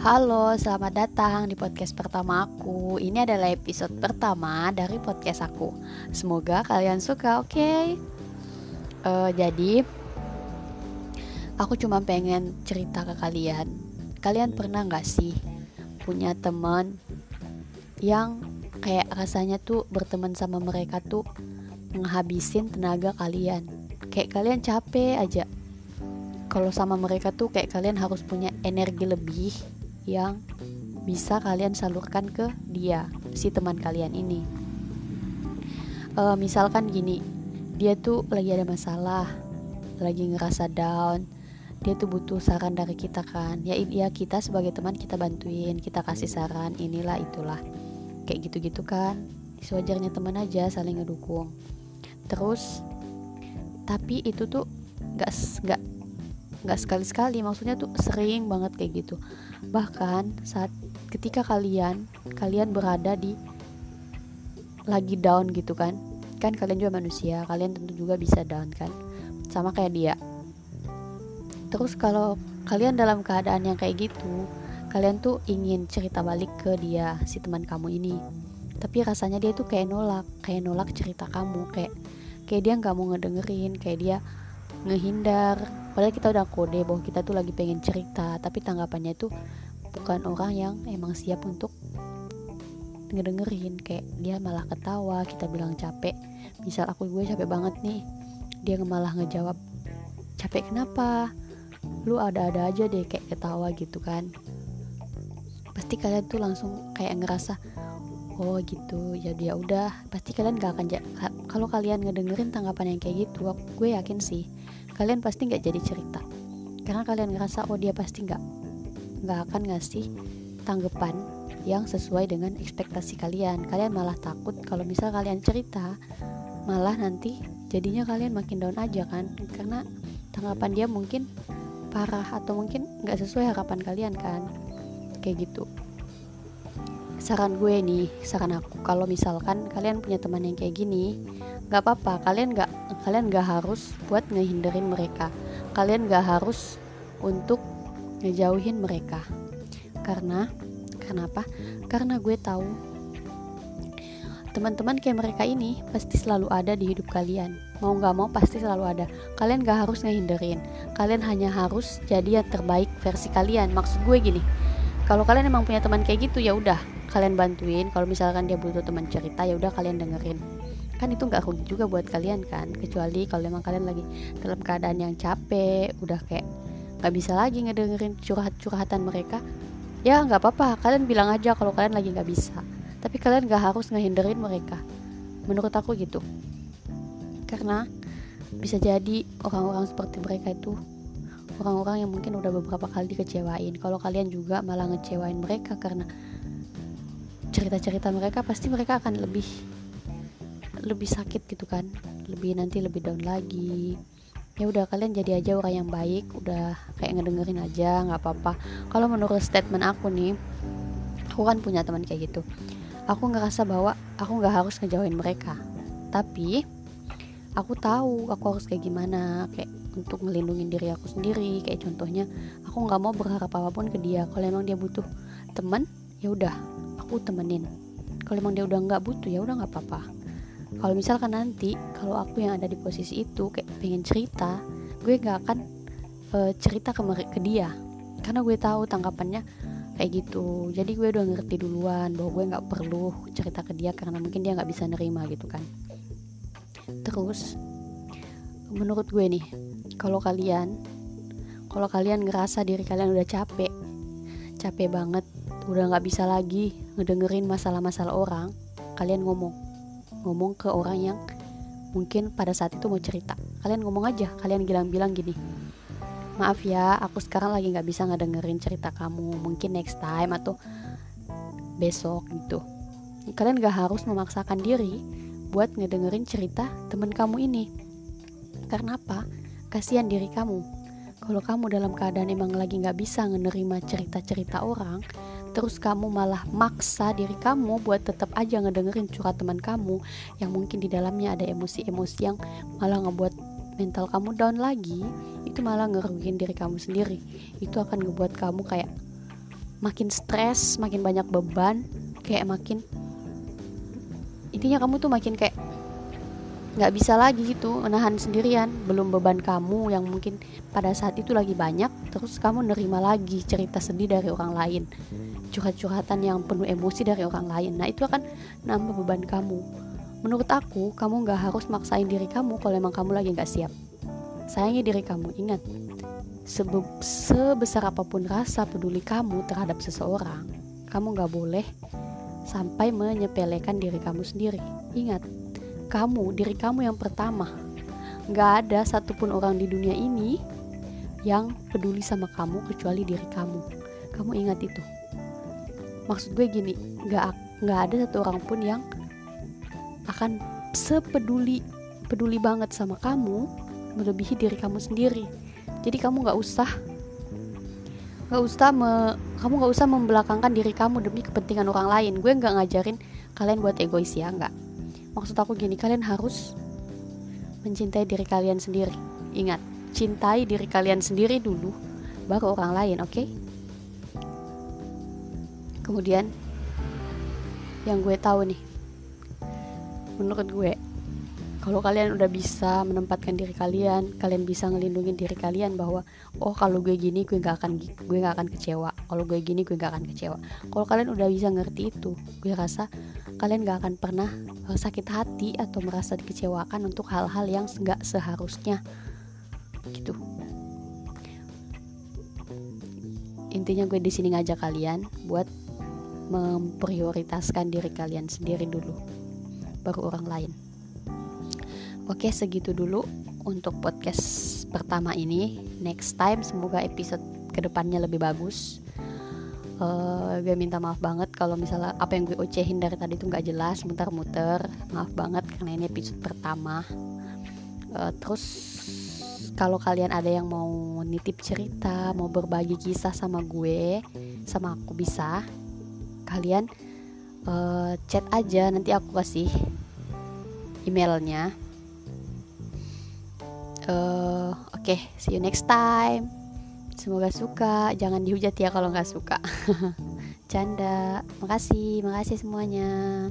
Halo, selamat datang di podcast pertama aku. Ini adalah episode pertama dari podcast aku. Semoga kalian suka, oke? Okay? Uh, eh, jadi, aku cuma pengen cerita ke kalian. Kalian pernah gak sih punya teman yang kayak rasanya tuh berteman sama mereka tuh menghabisin tenaga kalian? Kayak kalian capek aja kalau sama mereka tuh kayak kalian harus punya energi lebih yang bisa kalian salurkan ke dia si teman kalian ini. Uh, misalkan gini dia tuh lagi ada masalah lagi ngerasa down dia tuh butuh saran dari kita kan. Ya ya kita sebagai teman kita bantuin kita kasih saran inilah itulah. Kayak gitu-gitu kan sewajarnya teman aja saling ngedukung. Terus tapi itu tuh gak gak nggak sekali-sekali maksudnya tuh sering banget kayak gitu bahkan saat ketika kalian kalian berada di lagi down gitu kan kan kalian juga manusia kalian tentu juga bisa down kan sama kayak dia. Terus kalau kalian dalam keadaan yang kayak gitu kalian tuh ingin cerita balik ke dia si teman kamu ini. Tapi rasanya dia tuh kayak nolak kayak nolak cerita kamu kayak kayak dia nggak mau ngedengerin kayak dia ngehindar padahal kita udah kode bahwa kita tuh lagi pengen cerita tapi tanggapannya itu bukan orang yang emang siap untuk ngedengerin. Kayak dia malah ketawa kita bilang capek. Misal aku gue capek banget nih. Dia malah ngejawab capek kenapa? Lu ada-ada aja deh kayak ketawa gitu kan. Pasti kalian tuh langsung kayak ngerasa oh gitu. Jadi ya udah. Pasti kalian gak akan kalau kalian ngedengerin tanggapan yang kayak gitu gue yakin sih kalian pasti nggak jadi cerita. Karena kalian ngerasa oh dia pasti nggak nggak akan ngasih tanggapan yang sesuai dengan ekspektasi kalian. Kalian malah takut kalau misal kalian cerita malah nanti jadinya kalian makin down aja kan. Karena tanggapan dia mungkin parah atau mungkin nggak sesuai harapan kalian kan. Kayak gitu saran gue nih saran aku. Kalau misalkan kalian punya teman yang kayak gini nggak apa-apa. Kalian nggak kalian nggak harus buat ngehindarin mereka. Kalian nggak harus untuk ngejauhin mereka. Karena kenapa karena gue tahu teman-teman kayak mereka ini pasti selalu ada di hidup kalian. Mau nggak mau pasti selalu ada. Kalian gak harus ngehindarin. Kalian hanya harus jadi yang terbaik versi kalian. Maksud gue gini kalau kalian emang punya teman kayak gitu ya udah kalian bantuin kalau misalkan dia butuh teman cerita ya udah kalian dengerin. Kan itu nggak rugi juga buat kalian kan kecuali kalau emang kalian lagi dalam keadaan yang capek udah kayak nggak bisa lagi ngedengerin curhat-curhatan mereka ya nggak apa-apa kalian bilang aja kalau kalian lagi nggak bisa. Tapi kalian nggak harus ngehinderin mereka. Menurut aku gitu. Karena bisa jadi orang-orang seperti mereka itu orang-orang yang mungkin udah beberapa kali dikecewain. Kalau kalian juga malah ngecewain mereka karena cerita-cerita mereka pasti mereka akan lebih lebih sakit gitu kan. Lebih nanti lebih down lagi. Ya udah kalian jadi aja orang yang baik udah kayak ngedengerin aja nggak apa-apa. Kalau menurut statement aku nih aku kan punya teman kayak gitu. Aku ngerasa bahwa aku nggak harus ngejauhin mereka. Tapi aku tahu aku harus kayak gimana kayak untuk ngelindungin diri aku sendiri. Kayak contohnya aku nggak mau berharap apa pun ke dia. Kalau emang dia butuh teman ya udah aku temenin. Kalau emang dia udah nggak butuh ya udah nggak apa-apa. Kalau misalkan nanti kalau aku yang ada di posisi itu kayak pengen cerita gue nggak akan uh, cerita ke ke dia. Karena gue tahu tanggapannya kayak gitu. Jadi gue udah ngerti duluan bahwa gue nggak perlu cerita ke dia karena mungkin dia nggak bisa nerima gitu kan. Terus menurut gue nih kalau kalian kalau kalian ngerasa diri kalian udah capek capek banget udah nggak bisa lagi ngedengerin masalah-masalah orang kalian ngomong. Ngomong ke orang yang mungkin pada saat itu mau cerita. Kalian ngomong aja kalian bilang-bilang gini maaf ya aku sekarang lagi nggak bisa ngedengerin cerita kamu mungkin next time atau besok gitu. Kalian gak harus memaksakan diri buat ngedengerin cerita temen kamu ini. Karena apa? Kasihan diri kamu kalau kamu dalam keadaan emang lagi nggak bisa menerima cerita-cerita orang terus kamu malah maksa diri kamu buat tetap aja ngedengerin curhat teman kamu yang mungkin di dalamnya ada emosi-emosi yang malah ngebuat mental kamu down lagi itu malah ngerugiin diri kamu sendiri. Itu akan ngebuat kamu kayak makin stres makin banyak beban kayak makin intinya kamu tuh makin kayak nggak bisa lagi gitu menahan sendirian. Belum beban kamu yang mungkin pada saat itu lagi banyak terus kamu nerima lagi cerita sedih dari orang lain. Curhat-curhatan yang penuh emosi dari orang lain. Nah itu akan nambah beban kamu. Menurut aku kamu nggak harus maksain diri kamu kalau emang kamu lagi nggak siap. Sayangi diri kamu ingat. Sebe sebesar apa pun rasa peduli kamu terhadap seseorang kamu nggak boleh sampai menyepelekan diri kamu sendiri. Ingat kamu, diri kamu yang pertama. Gak ada satupun orang di dunia ini yang peduli sama kamu kecuali diri kamu. Kamu ingat itu. Maksud gue gini, gak, gak ada satu orang pun yang akan sepeduli peduli banget sama kamu melebihi diri kamu sendiri. Jadi kamu gak usah gak usah me, kamu gak usah membelakangkan diri kamu demi kepentingan orang lain. Gue gak ngajarin kalian buat egois ya, nggak maksud aku gini kalian harus mencintai diri kalian sendiri ingat cintai diri kalian sendiri dulu baru orang lain oke okay? kemudian yang gue tahu nih menurut gue kalau kalian udah bisa menempatkan diri kalian kalian bisa ngelindungin diri kalian bahwa oh kalau gue gini gue gak akan gue gak akan kecewa. Kalau gue gini gue gak akan kecewa. Kalau kalian udah bisa ngerti itu gue rasa kalian gak akan pernah eh, sakit hati atau merasa dikecewakan untuk hal-hal yang gak seharusnya. Gitu. Intinya gue di sini ngajak kalian buat memprioritaskan diri kalian sendiri dulu baru orang lain Oke, segitu dulu untuk podcast pertama ini. Next time semoga episode ke depannya lebih bagus. Uh, gue minta maaf banget kalau misalnya apa yang gue ocehin dari tadi itu nggak jelas, muter-muter. Maaf banget karena ini episode pertama. Uh, terus kalau kalian ada yang mau nitip cerita, mau berbagi kisah sama gue, sama aku bisa, kalian uh, chat aja nanti aku kasih emailnya oke okay, see you next time. Semoga suka. Jangan dihujat ya kalau nggak suka. Canda. Makasih makasih semuanya